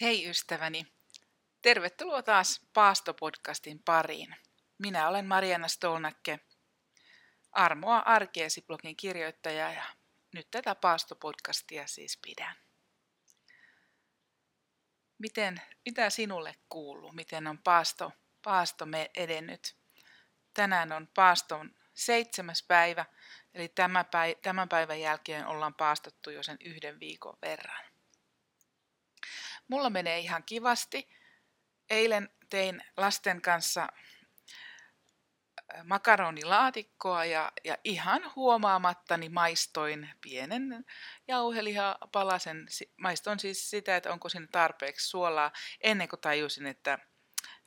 Hei ystäväni, tervetuloa taas Paasto-podcastin pariin. Minä olen Mariana Stolnakke, Armoa arkeesi blogin kirjoittaja ja nyt tätä Paasto-podcastia siis pidän. Miten, mitä sinulle kuuluu? Miten on paasto, paasto me edennyt? Tänään on paaston seitsemäs päivä, eli tämän päivän jälkeen ollaan paastottu jo sen yhden viikon verran. Mulla menee ihan kivasti. Eilen tein lasten kanssa äh, makaronilaatikkoa ja, ja ihan huomaamattani maistoin pienen jauhelihapalasen. Maistoin siis sitä, että onko siinä tarpeeksi suolaa ennen kuin tajusin, että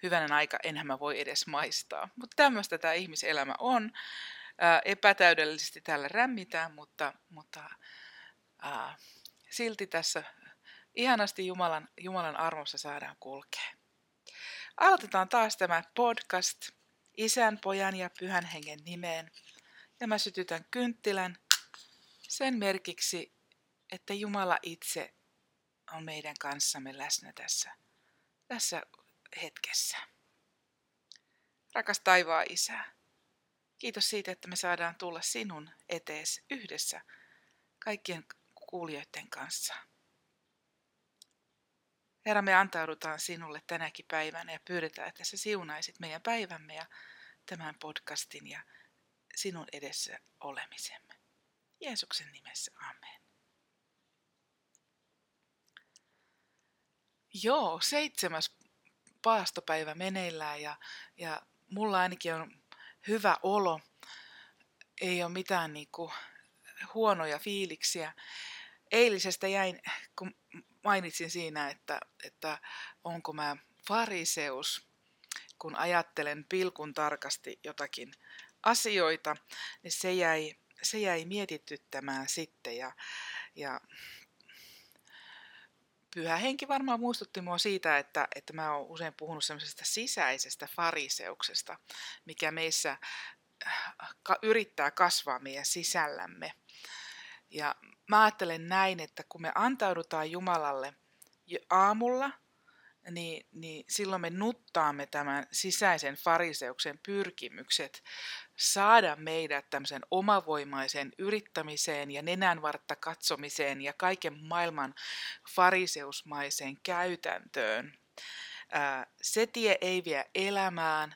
hyvänen aika enhän mä voi edes maistaa. Mutta tämmöistä tämä ihmiselämä on. Ää, äh, epätäydellisesti täällä rämmitään, mutta, mutta ää, äh, silti tässä Ihanasti Jumalan, Jumalan armossa saadaan kulkea. Aloitetaan taas tämä podcast Isän, Pojan ja Pyhän Hengen nimeen. Ja mä sytytän kynttilän sen merkiksi, että Jumala itse on meidän kanssamme läsnä tässä, tässä hetkessä. Rakas taivaa Isä, kiitos siitä, että me saadaan tulla sinun etees yhdessä kaikkien kuulijoiden kanssa. Herra, me antaudutaan sinulle tänäkin päivänä ja pyydetään, että sä siunaisit meidän päivämme ja tämän podcastin ja sinun edessä olemisemme. Jeesuksen nimessä, amen. Joo, seitsemäs paastopäivä meneillään ja, ja mulla ainakin on hyvä olo. Ei ole mitään niinku huonoja fiiliksiä. Eilisestä jäin, kun mainitsin siinä, että, että onko mä fariseus, kun ajattelen pilkun tarkasti jotakin asioita, niin se jäi, se jäi mietityttämään sitten ja, ja Pyhä henki varmaan muistutti mua siitä, että, että mä oon usein puhunut semmoisesta sisäisestä fariseuksesta, mikä meissä äh, yrittää kasvaa meidän sisällämme. Ja mä ajattelen näin, että kun me antaudutaan Jumalalle aamulla, niin, niin silloin me nuttaamme tämän sisäisen fariseuksen pyrkimykset saada meidät tämmöisen omavoimaiseen yrittämiseen ja nenänvartta katsomiseen ja kaiken maailman fariseusmaiseen käytäntöön. se tie ei vie elämään,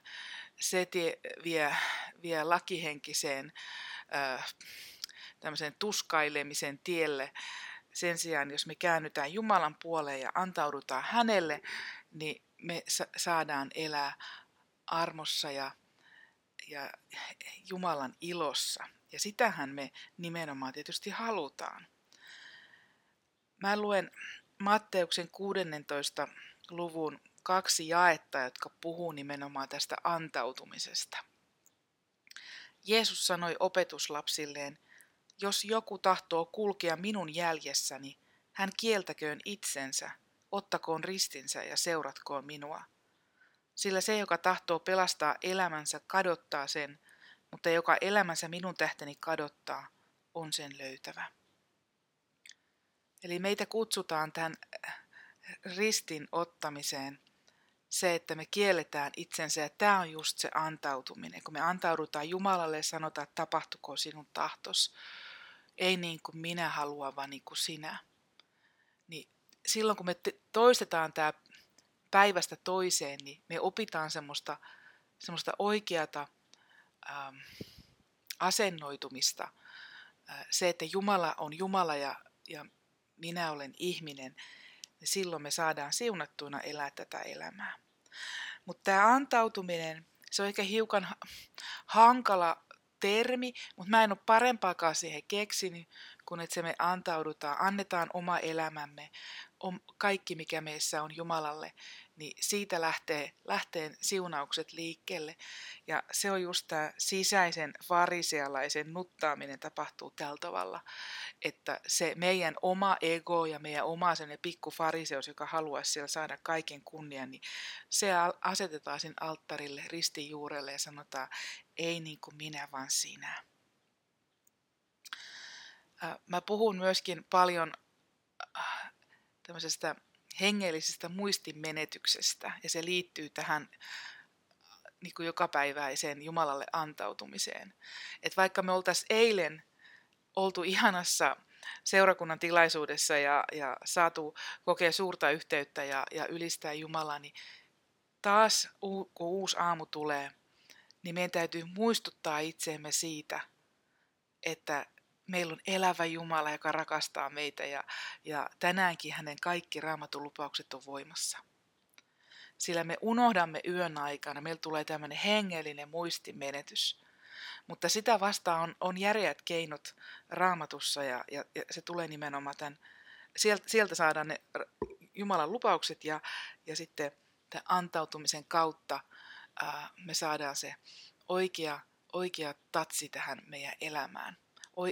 se tie vie, vie lakihenkiseen tämmöisen tuskailemisen tielle. Sen sijaan, jos me käännytään Jumalan puoleen ja antaudutaan hänelle, niin me saadaan elää armossa ja, ja Jumalan ilossa. Ja sitähän me nimenomaan tietysti halutaan. Mä luen Matteuksen 16. luvun kaksi jaetta, jotka puhuu nimenomaan tästä antautumisesta. Jeesus sanoi opetuslapsilleen, jos joku tahtoo kulkea minun jäljessäni, hän kieltäköön itsensä, ottakoon ristinsä ja seuratkoon minua. Sillä se, joka tahtoo pelastaa elämänsä, kadottaa sen, mutta joka elämänsä minun tähteni kadottaa, on sen löytävä. Eli meitä kutsutaan tämän ristin ottamiseen se, että me kielletään itsensä ja tämä on just se antautuminen. Kun me antaudutaan Jumalalle ja sanotaan, että tapahtuko sinun tahtos, ei niin kuin minä haluan, vaan niin kuin sinä. Niin silloin kun me toistetaan tämä päivästä toiseen, niin me opitaan semmoista, semmoista oikeata ähm, asennoitumista. Äh, se, että Jumala on Jumala ja, ja minä olen ihminen, niin silloin me saadaan siunattuina elää tätä elämää. Mutta tämä antautuminen, se on ehkä hiukan hankala termi, mutta mä en ole parempaakaan siihen keksinyt, kun että se me antaudutaan, annetaan oma elämämme, kaikki mikä meissä on Jumalalle, niin siitä lähtee, lähtee siunaukset liikkeelle. Ja se on just tämä sisäisen farisealaisen nuttaaminen tapahtuu tällä tavalla, että se meidän oma ego ja meidän oma sen pikku fariseus, joka haluaisi siellä saada kaiken kunnian, niin se asetetaan sen alttarille, ristin juurelle ja sanotaan, ei niin kuin minä, vaan sinä. Mä puhun myöskin paljon tämmöisestä hengellisestä muistinmenetyksestä ja se liittyy tähän niin kuin jokapäiväiseen Jumalalle antautumiseen. Et vaikka me oltaisiin eilen oltu ihanassa seurakunnan tilaisuudessa ja, ja saatu kokea suurta yhteyttä ja, ja ylistää Jumalaa, niin taas kun uusi aamu tulee, niin meidän täytyy muistuttaa itseemme siitä, että meillä on elävä Jumala, joka rakastaa meitä ja, ja tänäänkin hänen kaikki raamatun lupaukset on voimassa. Sillä me unohdamme yön aikana, meillä tulee tämmöinen hengellinen muistimenetys. Mutta sitä vastaan on, on järeät keinot raamatussa ja, ja, ja se tulee nimenomaan tämän, sieltä, sieltä saadaan ne Jumalan lupaukset ja, ja sitten tämän antautumisen kautta ää, me saadaan se oikea, oikea tatsi tähän meidän elämään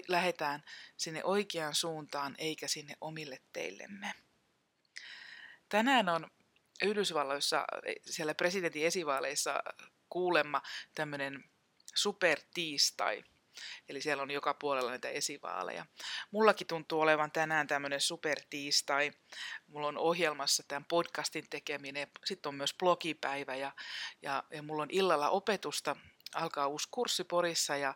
lähdetään sinne oikeaan suuntaan eikä sinne omille teillemme. Tänään on Yhdysvalloissa siellä presidentin esivaaleissa kuulemma tämmöinen supertiistai. Eli siellä on joka puolella näitä esivaaleja. Mullakin tuntuu olevan tänään tämmöinen supertiistai. Mulla on ohjelmassa tämän podcastin tekeminen. Sitten on myös blogipäivä ja, ja, ja mulla on illalla opetusta. Alkaa uusi kurssi Porissa ja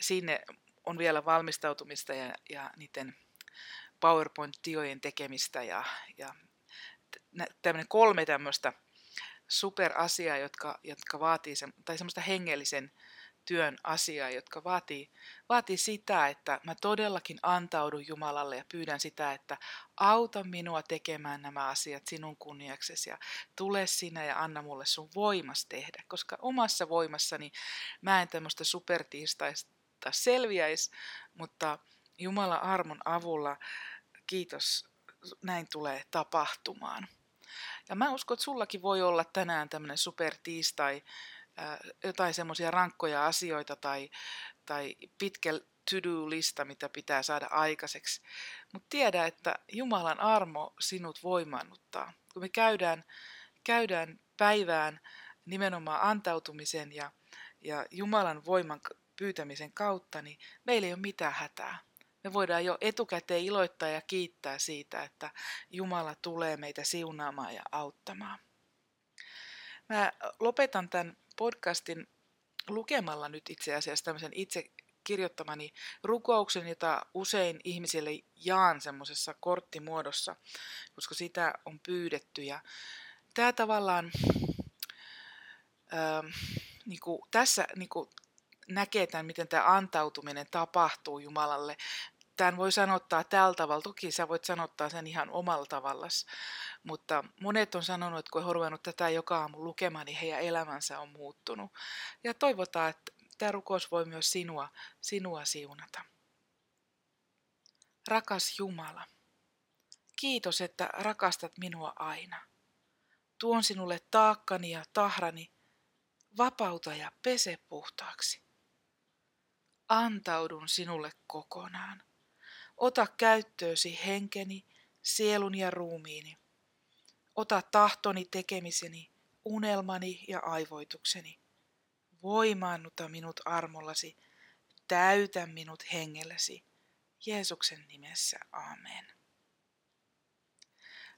sinne on vielä valmistautumista ja, ja niiden PowerPoint-tiojen tekemistä ja, ja tämmöinen kolme tämmöistä superasiaa, jotka, jotka vaatii, se, tai semmoista hengellisen työn asiaa, jotka vaatii, vaatii sitä, että mä todellakin antaudun Jumalalle ja pyydän sitä, että auta minua tekemään nämä asiat sinun kunniaksesi ja tule sinä ja anna mulle sun voimas tehdä, koska omassa voimassani mä en tämmöistä supertiistaista selviäisi, mutta Jumalan armon avulla, kiitos, näin tulee tapahtumaan. Ja mä uskon, että sullakin voi olla tänään tämmöinen supertiistai, jotain semmoisia rankkoja asioita tai, tai pitkä to-do-lista, mitä pitää saada aikaiseksi. Mutta tiedä, että Jumalan armo sinut voimannuttaa. Kun me käydään, käydään päivään nimenomaan antautumisen ja, ja Jumalan voiman pyytämisen kautta, niin meillä ei ole mitään hätää. Me voidaan jo etukäteen iloittaa ja kiittää siitä, että Jumala tulee meitä siunaamaan ja auttamaan. Mä lopetan tämän podcastin lukemalla nyt itse asiassa tämmöisen itse kirjoittamani rukouksen, jota usein ihmisille jaan semmoisessa korttimuodossa, koska sitä on pyydetty. Ja tämä tavallaan, ää, niin kuin, tässä niin kuin, näkee tämän, miten tämä antautuminen tapahtuu Jumalalle. Tämän voi sanottaa tällä tavalla, toki sä voit sanottaa sen ihan omalla tavalla, mutta monet on sanonut, että kun he ruvennut tätä joka aamu lukemaan, niin heidän elämänsä on muuttunut. Ja toivotaan, että tämä rukous voi myös sinua, sinua siunata. Rakas Jumala, kiitos, että rakastat minua aina. Tuon sinulle taakkani ja tahrani, vapauta ja pese puhtaaksi antaudun sinulle kokonaan. Ota käyttöösi henkeni, sielun ja ruumiini. Ota tahtoni tekemiseni, unelmani ja aivoitukseni. Voimaannuta minut armollasi, täytä minut hengellesi. Jeesuksen nimessä, amen.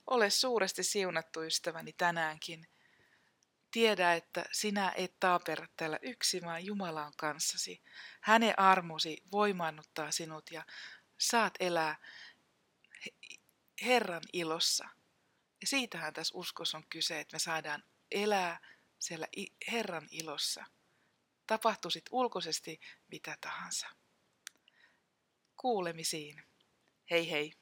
Ole suuresti siunattu ystäväni tänäänkin – Tiedä, että sinä et taaperra täällä yksi, vaan Jumala on kanssasi. Hänen armosi voimannuttaa sinut ja saat elää Herran ilossa. Ja siitähän tässä uskossa on kyse, että me saadaan elää siellä Herran ilossa. Tapahtuisit ulkoisesti mitä tahansa. Kuulemisiin. Hei hei.